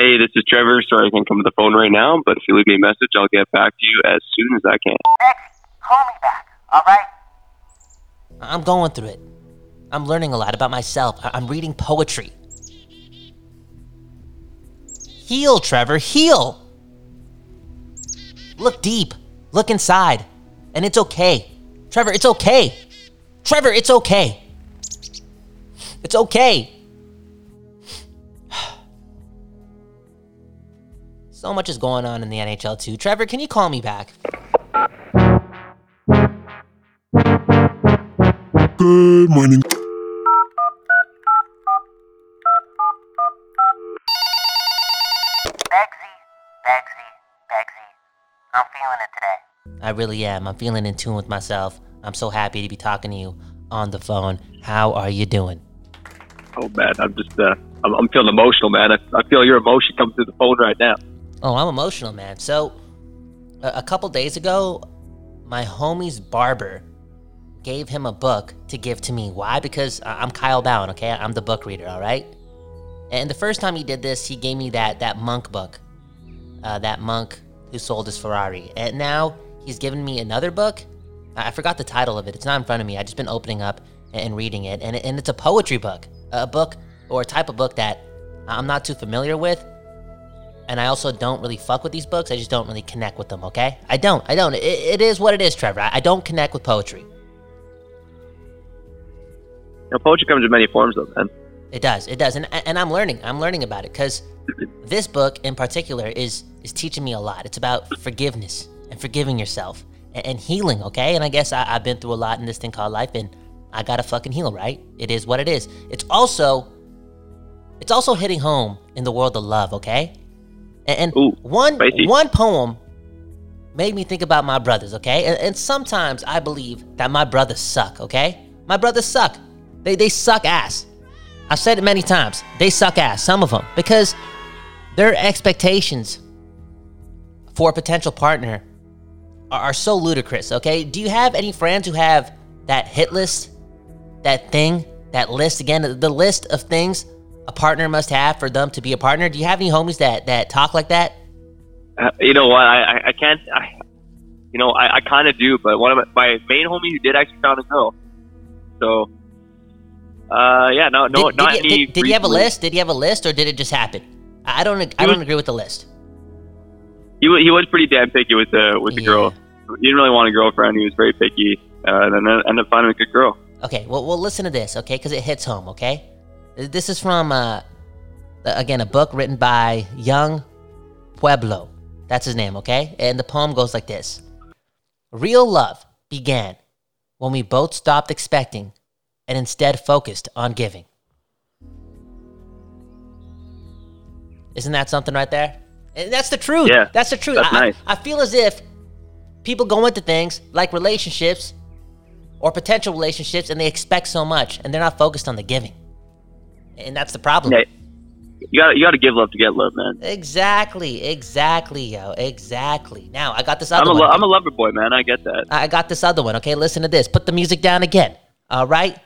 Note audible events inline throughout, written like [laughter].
Hey, this is Trevor. Sorry I can't come to the phone right now, but if you leave me a message, I'll get back to you as soon as I can. Bexy, call me back, alright? I'm going through it. I'm learning a lot about myself. I- I'm reading poetry. Heal, Trevor, heal. Look deep. Look inside. And it's okay. Trevor, it's okay. Trevor, it's okay. It's okay. So much is going on in the NHL too. Trevor, can you call me back? Good morning. I'm feeling it today. I really am. I'm feeling in tune with myself. I'm so happy to be talking to you on the phone. How are you doing? Oh man, I'm just uh, I'm, I'm feeling emotional, man. I, I feel your emotion coming through the phone right now. Oh, I'm emotional, man. So, a, a couple days ago, my homie's barber gave him a book to give to me. Why? Because I'm Kyle Bowen, okay? I'm the book reader, all right? And the first time he did this, he gave me that that monk book, uh, that monk who sold his Ferrari. And now he's given me another book. I I forgot the title of it. It's not in front of me. I've just been opening up and reading it, and, and it's a poetry book, a book or a type of book that I'm not too familiar with and I also don't really fuck with these books. I just don't really connect with them. Okay, I don't. I don't. It, it is what it is, Trevor. I, I don't connect with poetry. You know, poetry comes in many forms, though, man. It does. It does, and and I'm learning. I'm learning about it because this book in particular is is teaching me a lot. It's about forgiveness and forgiving yourself and, and healing. Okay, and I guess I, I've been through a lot in this thing called life, and I gotta fucking heal. Right? It is what it is. It's also it's also hitting home in the world of love. Okay, and, and Ooh, one spicy. one poem made me think about my brothers. Okay, and, and sometimes I believe that my brothers suck. Okay, my brothers suck. They they suck ass. I've said it many times. They suck ass, some of them, because their expectations for a potential partner are, are so ludicrous, okay? Do you have any friends who have that hit list, that thing, that list again, the list of things a partner must have for them to be a partner? Do you have any homies that that talk like that? Uh, you know what? I I, I can't. I, you know, I, I kind of do, but one of my, my main homie who did actually found a girl. So, uh, yeah, no, no, did, not did, any. did, did you have a list? Did you have a list, or did it just happen? I I don't. I was- don't agree with the list. He wa- he was pretty damn picky with the with the Yeah. girl. He didn't really want a girlfriend. He was very picky, uh, and then ended up finding a good girl. Okay, well, well, listen to this, okay? Because it hits home, okay? This is from, uh, again, a book written by Yung Pueblo. That's his name, okay? And the poem goes like this Real love began when we both stopped expecting and instead focused on giving. Isn't that something right there? And that's the truth. Yeah, That's the truth. that's I, I- nice. I feel as if people go into things like relationships or potential relationships and they expect so much and they're not focused on the giving. And that's the problem. Yeah, you got you got to give love to get love, man. Exactly, exactly, yo, exactly. Now I got this I'm other a one. I'm a lover boy, man. I get that. I got this other one. Okay, listen to this. Put the music down again. All right.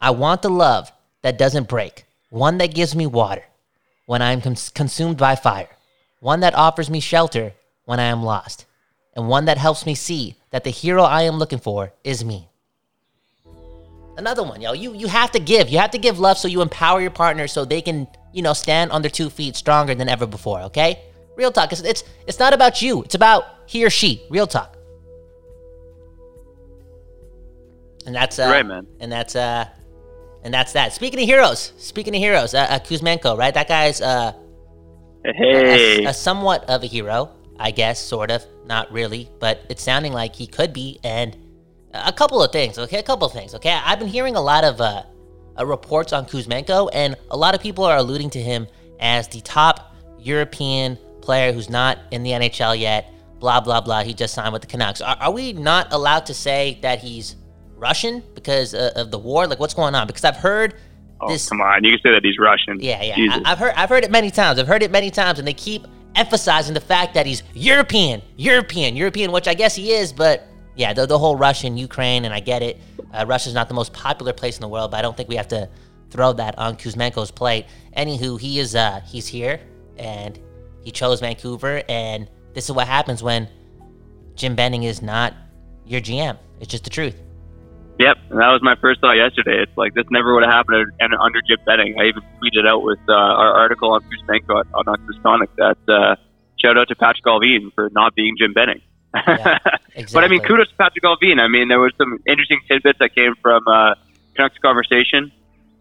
I want the love that doesn't break. One that gives me water when I am cons- consumed by fire. One that offers me shelter when I am lost. And one that helps me see that the hero I am looking for is me. Another one, yo. You you have to give. You have to give love so you empower your partner so they can, you know, stand on their two feet stronger than ever before, okay? Real talk. It's it's, it's not about you. It's about he or she. Real talk. And that's uh, right, man. And that's uh, and that's that. Speaking of heroes, speaking of heroes, uh, uh, Kuzmenko, right? That guy's uh, a, Hey, a somewhat of a hero, I guess, sort of. Not really, but it's sounding like he could be. And a couple of things, okay? A couple of things, okay? I've been hearing a lot of uh, uh, reports on Kuzmenko, and a lot of people are alluding to him as the top European player who's not in the NHL yet. Blah blah blah. He just signed with the Canucks. Are, are we not allowed to say that he's Russian because uh, of the war? Like, what's going on? Because I've heard oh, this. come on. You can say that he's Russian. Yeah, yeah. Jesus. I, have heard I've heard it many times. I've heard it many times, and they keep emphasizing the fact that he's European, European, European, which I guess he is. But yeah, the, the whole Russian, Ukraine, and I get it. Uh, Russia's not the most popular place in the world, but I don't think we have to throw that on Kuzmenko's plate. Anywho, he is uh he's here. and he chose Vancouver. And this is what happens when Jim Benning is not your GM. It's just the truth. Yep, and that was my first thought yesterday. It's like this never would have happened under Jim Benning. I even tweeted out with uh, our article on Kuzmenko on Oxford that uh, shout out to Patrik Allvin for not being Jim Benning. Yeah, [laughs] But I mean, kudos to Patrik Allvin. I mean, there was some interesting tidbits that came from uh, Canucks conversation.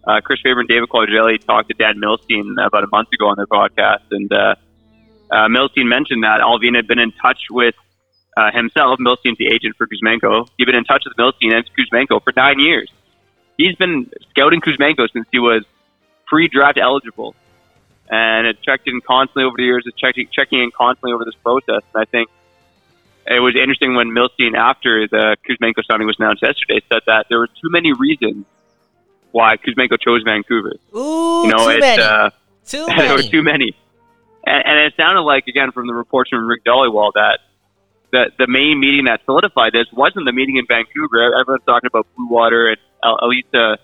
Uh, Chris Faber and David Quadrelli talked to Dan Milstein about a month ago on their podcast, and uh, uh, Milstein mentioned that Allvin had been in touch with uh, himself. Milstein's the agent for Kuzmenko. He'd been in touch with Milstein and Kuzmenko for nine years. He's been scouting Kuzmenko since he was pre-draft eligible, and it checked in constantly over the years. It's checking checking in constantly over this process, and I think it was interesting when Milstein, after the Kuzmenko signing was announced yesterday, said that there were too many reasons why Kuzmenko chose Vancouver. Ooh, You know, too many. uh, too [laughs] there were too many, and, and it sounded like again from the reports from Rick Dhaliwal that the the main meeting that solidified this wasn't the meeting in Vancouver. Everyone's talking about Blue Water and Elisa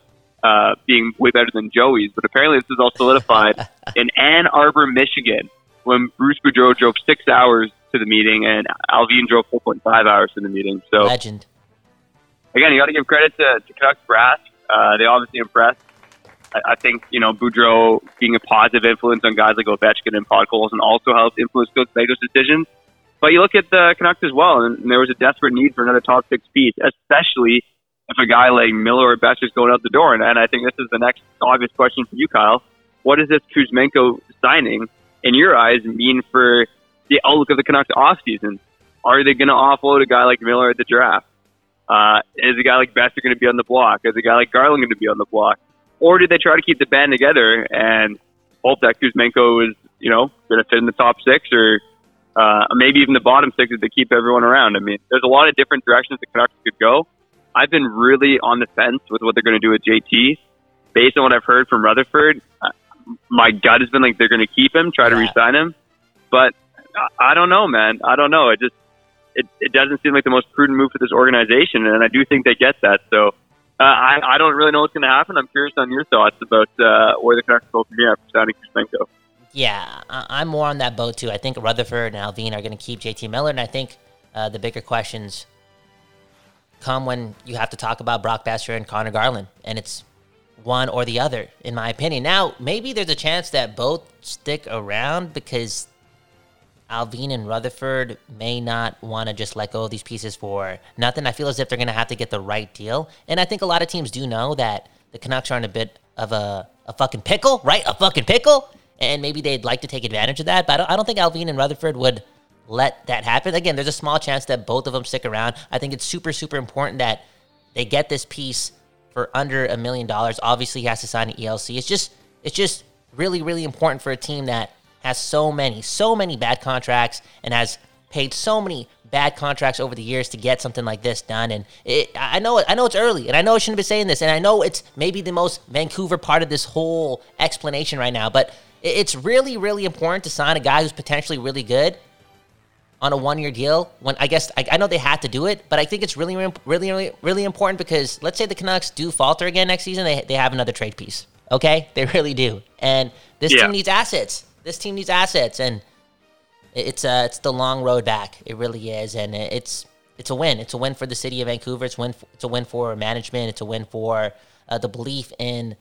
uh, being way better than Joey's, but apparently this is all solidified [laughs] in Ann Arbor, Michigan, when Bruce Boudreau drove six hours to the meeting and Allvin drove 4.5 hours to the meeting. So Legend. again, you got to give credit to, to Canucks brass. Uh, they obviously impressed. I, I think you know Boudreau being a positive influence on guys like Ovechkin and Podkolzin also helped influence make those decisions. But you look at the Canucks as well, and, and there was a desperate need for another top six piece, especially if a guy like Miller or Best is going out the door. And, and I think this is the next obvious question for you, Kyle. What does this Kuzmenko signing, in your eyes, mean for the outlook of the Canucks offseason? Are they going to offload a guy like Miller at the draft? Uh, is a guy like Boeser going to be on the block? Is a guy like Garland going to be on the block? Or did they try to keep the band together and hope that Kuzmenko is, you know, going to fit in the top six or uh, maybe even the bottom six if they keep everyone around? I mean, there's a lot of different directions the Canucks could go. I've been really on the fence with what they're going to do with JT. Based on what I've heard from Rutherford, uh, my gut has been like they're going to keep him, try to Yeah. re-sign him. But I- don't know, man. I don't know. It just it, it doesn't seem like the most prudent move for this organization, and I do think they get that. So uh, I, I don't really know what's going to happen. I'm curious on your thoughts about uh, where the Canucks go from here after signing Kuzmenko. Yeah, I'm more on that boat too. I think Rutherford and Allvin are going to keep JT Miller, and I think uh, the bigger questions come when you have to talk about Brock Boeser and Conor Garland, and it's one or the other, in my opinion. Now, maybe there's a chance that both stick around because Allvin and Rutherford may not want to just let go of these pieces for nothing. I feel as if they're going to have to get the right deal. And I think a lot of teams do know that the Canucks are in a bit of a, a fucking pickle, right? A fucking pickle. And maybe they'd like to take advantage of that. But I don't, I don't think Allvin and Rutherford would let that happen. Again, there's a small chance that both of them stick around. I think it's super, super important that they get this piece for under a million dollars. Obviously, he has to sign an ELC. It's just, it's just really, really important for a team that has so many, so many bad contracts and has paid so many bad contracts over the years to get something like this done. And it, I know, I know it's early, and I know I shouldn't be saying this, and I know it's maybe the most Vancouver part of this whole explanation right now, but it's really, really important to sign a guy who's potentially really good on a one year deal when I guess I, I know they had to do it, but I think it's really, really, really, really important because let's say the Canucks do falter again next season, they, they have another trade piece. Okay, they [laughs] really do, and this Yeah. team needs assets. This team needs assets, and it's uh it's the long road back. It really is, and it's it's a win. It's a win for the city of Vancouver. It's win. It's a win for management. It's a win for uh, the belief in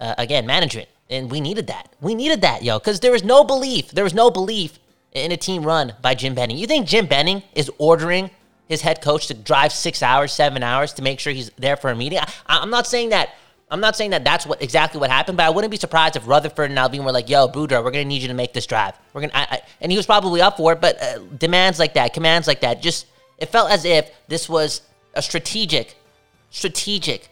uh, again management, and we needed that. We needed that, yo, because there was no belief. There was no belief in a team run by Jim Benning. You think Jim Benning is ordering his head coach to drive six hours, seven hours to make sure he's there for a meeting? I, I'm not saying that. I'm not saying that that's what exactly what happened, but I wouldn't be surprised if Rutherford and Allvin were like, "Yo, Boudreau, we're gonna need you to make this drive. We're gonna," I, I, and he was probably up for it. But uh, demands like that, commands like that, just it felt as if this was a strategic, strategic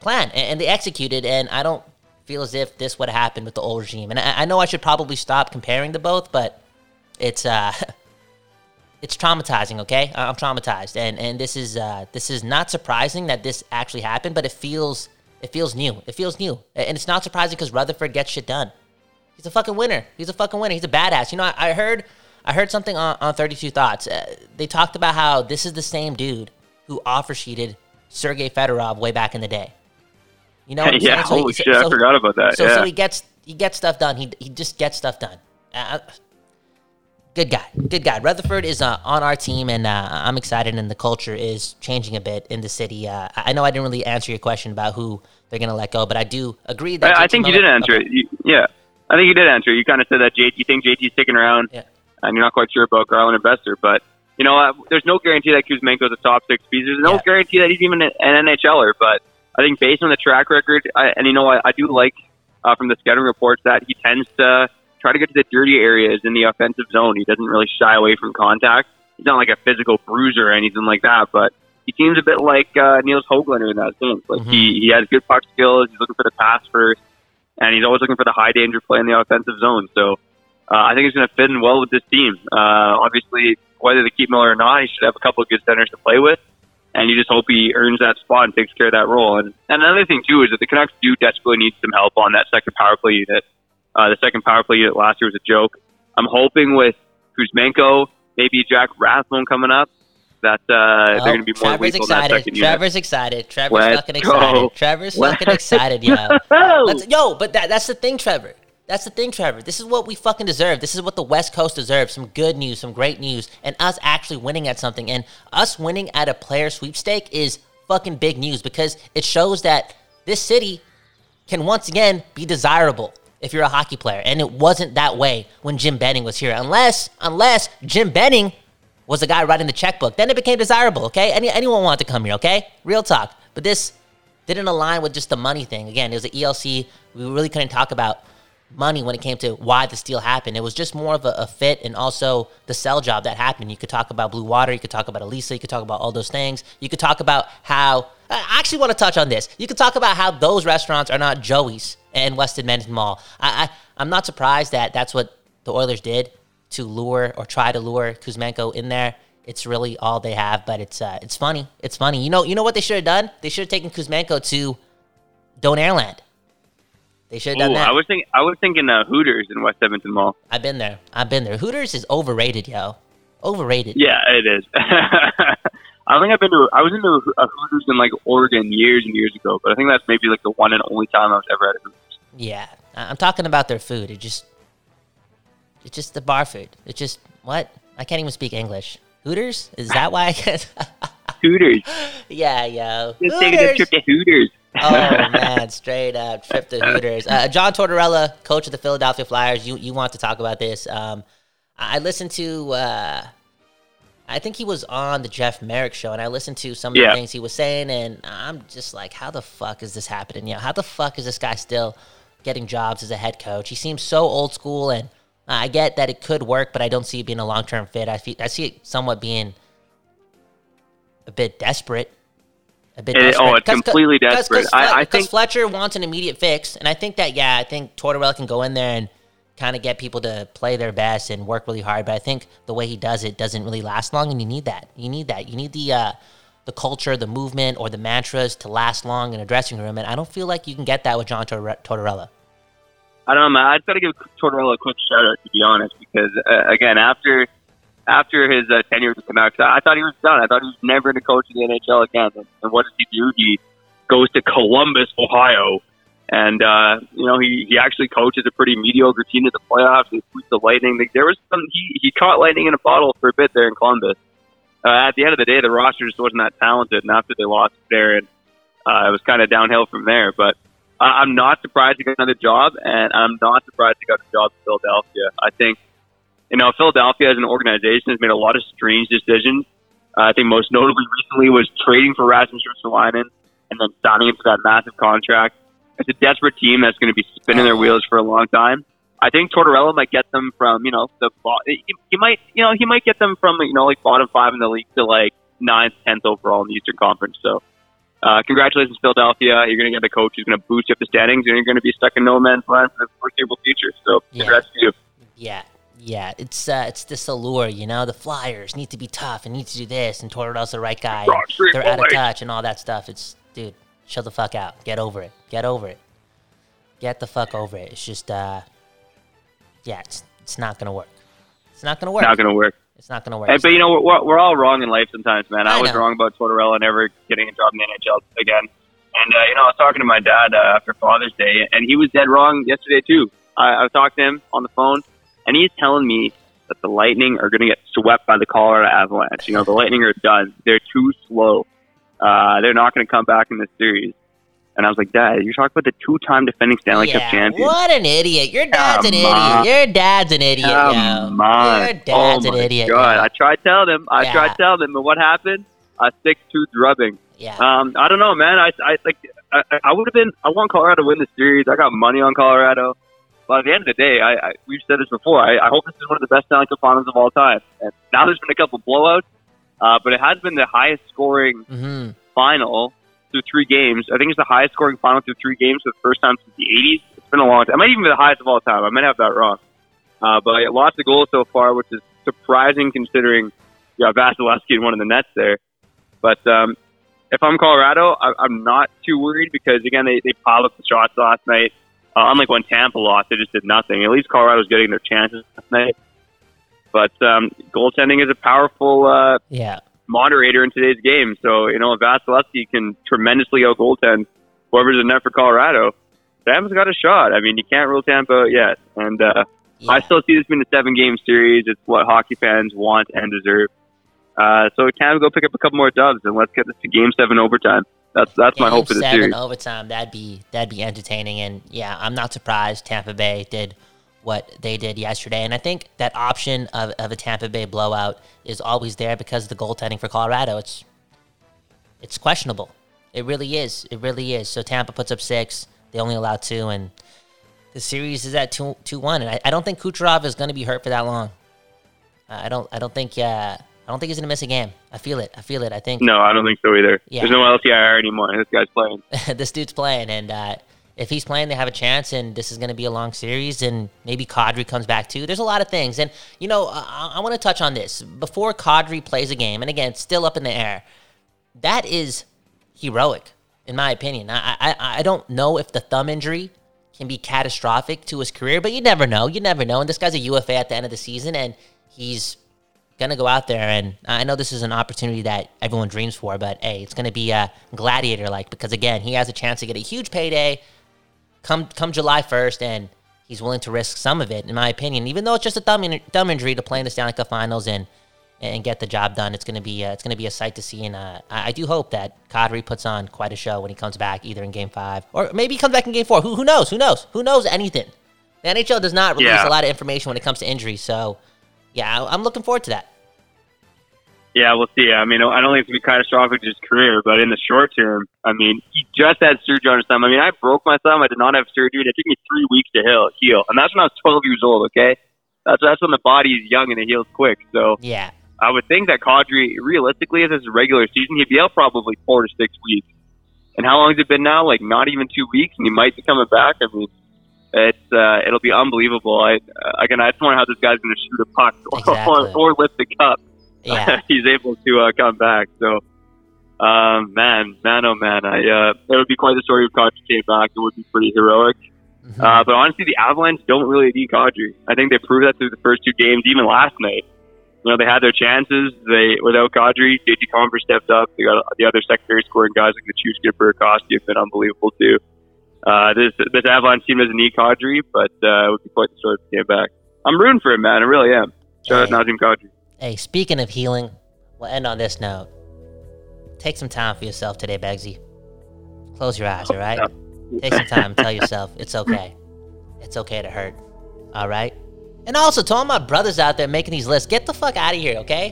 plan, and, and they executed. And I don't feel as if this would have happened with the old regime. And I, I know I should probably stop comparing the both, but it's uh, [laughs] it's traumatizing. Okay, I'm traumatized, and and this is uh, this is not surprising that this actually happened, but it feels it feels new. It feels new, and it's not surprising because Rutherford gets shit done. He's a fucking winner. He's a fucking winner. He's a badass. You know, I, I heard I heard something on, on 32 Thoughts. Uh, they talked about how this is the same dude who offer sheeted Sergey Fedorov way back in the day. You know, [laughs] yeah? So he- holy so- shit, I forgot about that. so, yeah. so he gets he gets stuff done. He he just gets stuff done. Uh, good guy, good guy. Rutherford is uh, on our team, and uh, I'm excited. And the culture is changing a bit in the city. Uh, I know I didn't really answer your question about who they're gonna let go, but I do agree that I, I think you did answer okay. it. You, yeah, I think you did answer. it. You kind of said that JT, you think JT's sticking around, Yeah. and you're not quite sure about Garland and Boeser. But you know, uh, there's no guarantee that Kuzmenko's a top six piece. There's no Yeah. guarantee that he's even an NHLer. But I think based on the track record, I, and you know, I, I do like uh, from the scouting reports that he tends to try to get to the dirty areas in the offensive zone. He doesn't really shy away from contact. He's not like a physical bruiser or anything like that, but he seems a bit like uh, Nils Hoglander in that sense. Like he, he has good puck skills. He's looking for the pass first, and he's always looking for the high danger play in the offensive zone. So uh, I think he's going to fit in well with this team. Uh, obviously, whether they keep Miller or not, he should have a couple of good centers to play with. And you just hope he earns that spot and takes care of that role. And, and another thing too is that the Canucks do desperately need some help on that second power play unit. Uh, the second power play unit last year was a joke. I'm hoping with Kuzmenko, maybe Jack Rathbone coming up, that uh, they're going to be more Trevor's lethal in that excited. second unit. Trevor's excited. Trevor's Let's fucking go. excited. Trevor's Let's fucking excited, yo. Let's, yo, but that, that's the thing, Trevor. That's the thing, Trevor. This is what we fucking deserve. This is what the West Coast deserves. Some good news, some great news, and us actually winning at something. And us winning at a player sweepstake is fucking big news because it shows that this city can once again be desirable if you're a hockey player. And it wasn't that way when Jim Benning was here. Unless, unless Jim Benning was the guy writing the checkbook. Then it became desirable, okay? Any, anyone wanted to come here, okay? Real talk. But this didn't align with just the money thing. Again, it was an ELC. We really couldn't talk about money when it came to why the steal happened. It was just more of a, a fit and also the sell job that happened. You could talk about Blue Water, you could talk about Elisa, you could talk about all those things. You could talk about how I actually want to touch on this. You can talk about how those restaurants are not Joey's and West Edmonton Mall. I, I I'm not surprised that that's what the Oilers did to lure or try to lure Kuzmenko in there. It's really all they have, but it's uh, it's funny. It's funny. You know, you know what they should have done? They should have taken Kuzmenko to Donairland. They should have done Ooh, that. I was thinking, I was thinking uh, Hooters in West Edmonton Mall. I've been there. I've been there. Hooters is overrated, yo. Overrated. Yeah, it is. [laughs] I think I've been to. I was into a Hooters in like Oregon years and years ago, but I think that's maybe like the one and only time I was ever at a Hooters. Yeah. I'm talking about their food. It just, it's just the bar food. It's just what? I can't even speak English. Hooters? Is that why I can't? [laughs] Hooters. yeah, yo. Just taking a trip to Hooters. oh man, straight up trip to Hooters. Uh, John Tortorella, coach of the Philadelphia Flyers. You you want to talk about this? Um, I I listened to. Uh, I think he was on the Jeff Marek show, and I listened to some of Yeah. the things he was saying, and I'm just like, how the fuck is this happening? You know, how the fuck is this guy still getting jobs as a head coach? He seems so old school, and I get that it could work, but I don't see it being a long term fit. I feel, I see it somewhat being a bit desperate. A bit It- oh, desperate. oh, it's completely desperate. 'cause I- Fle- I 'cause think- Fletcher wants an immediate fix, and I think that yeah, I think Tortorella can go in there and kind of get people to play their best and work really hard. But I think the way he does it doesn't really last long, and you need that. You need that. You need the uh, the culture, the movement, or the mantras to last long in a dressing room. And I don't feel like you can get that with John Tortorella. I don't know, man. I just got to give Tortorella a quick shout out to be honest, because uh, again, after after his uh, tenure with the Canucks, I, thought he was done. I thought he was never going to coach in the NHL again. And what does he do? He goes to Columbus, Ohio, and uh, you know he he actually coaches a pretty mediocre team in the playoffs. He boots the Lightning. There was some he he caught lightning in a bottle for a bit there in Columbus. Uh, at the end of the day, the roster just wasn't that talented, and after they lost there, uh, it was kind of downhill from there. But I- I'm not surprised he got another job, and I'm not surprised he got a job in Philadelphia. I think, you know, Philadelphia as an organization has made a lot of strange decisions. Uh, I think most notably recently was trading for Rasmus Ristolainen and then signing him to that massive contract. It's a desperate team that's going to be spinning their wheels for a long time. I think Tortorella might get them from, you know, the he, he might, you know, he might get them from, you know, like bottom five in the league to like ninth, tenth overall in the Eastern Conference. So, uh, congratulations, Philadelphia. You're going to get a coach who's going to boost you up the standings, and you're going to be stuck in no man's land for the foreseeable future. So, Yeah. congrats to you. Yeah, yeah. It's uh, it's this allure, you know. The Flyers need to be tough and need to do this, and Tortorella's the right guy. Rock they're out of touch and all that stuff. It's dude, shut the fuck out. Get over it. Get over it. Get the fuck over it. It's just uh, yeah, it's it's not gonna work. It's not gonna work. Not going to work. it's not gonna work. Hey, but you know, we're, we're all wrong in life sometimes, man. I, I was know. wrong about Tortorella never getting a job in the NHL again. And, uh, you know, I was talking to my dad uh, after Father's Day, and he was dead wrong yesterday, too. I, I was talking to him on the phone, and he's telling me that the Lightning are going to get swept by the Colorado Avalanche. You know, the Lightning are done. They're too slow. Uh, they're not going to come back in this series. And I was like, Dad, you're talking about the two-time defending Stanley Cup yeah, champion. what an idiot! Your dad's an on. idiot. Your dad's an idiot. Come yo. on. Your dad's oh an idiot. God. yo. I tried telling him. I Yeah. tried telling him, but what happened? A six-two drubbing. Yeah. Um, I don't know, man. I, I like. I, I would have been. I want Colorado to win the series. I got money on Colorado. But at the end of the day, I, I we've said this before. I, I hope this is one of the best Stanley Cup finals of all time. And now there's been a couple blowouts, uh, but it has been the highest scoring hmm final through three games. I think it's the highest scoring final through three games for the first time since the 80s. It's been a long time. It might even be the highest of all time. I might have that wrong. Uh, but lots of goals so far, which is surprising considering you got Vasilevskiy and one of the nets there. But um, if I'm Colorado, I, I'm not too worried because again, they they piled up the shots last night. Uh, unlike when Tampa lost, they just did nothing. At least Colorado's getting their chances last night. But um, goaltending is a powerful uh, Yeah. moderator in today's game. So, you know, if Vasilevskiy can tremendously out goaltend whoever's in net for Colorado, Tampa's got a shot. I mean, you can't rule Tampa out yet. And uh, yeah. I still see this being a seven game series. It's what hockey fans want and deserve. Uh, so Tampa go pick up a couple more dubs and let's get this to game seven overtime. That's that's my hope for the series. seven overtime. That'd be that'd be entertaining, and yeah, I'm not surprised Tampa Bay did what they did yesterday. And I think that option of, of a Tampa Bay blowout is always there because of the goaltending for Colorado. It's it's questionable. It really is. It really is. So Tampa puts up six. They only allow two, and the series is at two two one. And I, I don't think Kucherov is going to be hurt for that long. I don't. I don't think. Uh, I don't think he's going to miss a game. I feel it. I feel it. I think. No, I don't think so either. Yeah. There's no LTIR anymore. This guy's playing. [laughs] this dude's playing, and uh, if he's playing, they have a chance. And this is going to be a long series, and maybe Kadri comes back too. There's a lot of things, and you know, I, I want to touch on this before Kadri plays a game, and again, it's still up in the air. That is heroic, in my opinion. I, I I don't know if the thumb injury can be catastrophic to his career, but you never know. You never know. And this guy's a UFA at the end of the season, and he's gonna go out there and I know this is an opportunity that everyone dreams for, but hey, it's gonna be uh, a gladiator like because again, he has a chance to get a huge payday come come July first, and he's willing to risk some of it, in my opinion. Even though it's just a thumb, in, thumb injury to play in the Stanley Cup Finals and and get the job done, it's gonna be uh, it's gonna be a sight to see. And uh, I, I do hope that Kadri puts on quite a show when he comes back, either in Game Five or maybe he comes back in Game Four. Who who knows? Who knows? Who knows anything? The NHL does not release Yeah. a lot of information when it comes to injuries, so yeah, I- I'm looking forward to that. Yeah, we'll see. I mean, I don't think it's going to be catastrophic to his career, but in the short term, I mean, he just had surgery on his thumb. I mean, I broke my thumb. I did not have surgery. It took me three weeks to heal, heal. and that's when I was 12 years old, okay? That's, that's when the body is young and it heals quick. So Yeah, I would think that Kadri, realistically, if this is a regular season, he'd be out probably four to six weeks. And how long has it been now? Like, not even two weeks, and he might be coming back. I mean, it's uh, it'll be unbelievable. I uh, again, I just wonder how this guy's going to shoot a puck [laughs] Exactly. or, or lift the cup yeah. [laughs] he's able to uh, come back. So, um, man, man, oh man, I uh, it would be quite the story if Kadri came back. It would be pretty heroic. Mhm. Uh, but honestly, the Avalanche don't really need Kadri. I think they proved that through the first two games, even last night. You know, they had their chances. They without Kadri, JT Compher stepped up. They got the other secondary scoring guys like the Chiefs skipper have been unbelievable too. Uh, this this Avalanche team doesn't need Kadri, but uh, it would be quite the story if he came back. I'm rooting for him, man. I really am. Shout Hey. out Nazem Kadri. Hey, speaking of healing, we'll end on this note. Take some time for yourself today, Begsy. Close your eyes, all right? Take some time tell yourself it's okay. It's okay to hurt, all right? And also, to all my brothers out there making these lists, get the fuck out of here, okay?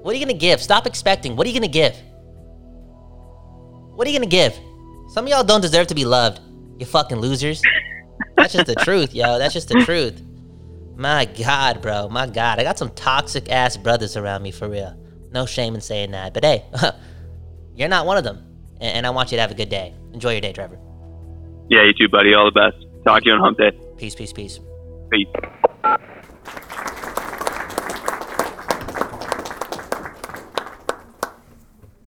What are you gonna give? Stop expecting. What are you gonna give? What are you gonna give? Some of y'all don't deserve to be loved. You fucking losers. That's just the truth, yo. That's just the truth. My God, bro. My God. I got some toxic ass brothers around me for real. No shame in saying that. But hey, [laughs] you're not one of them. And, I want you to have a good day. Enjoy your day, Trevor. Yeah, you too, buddy. All the best. Talk to you on Hump Day. Peace, peace, peace. Peace.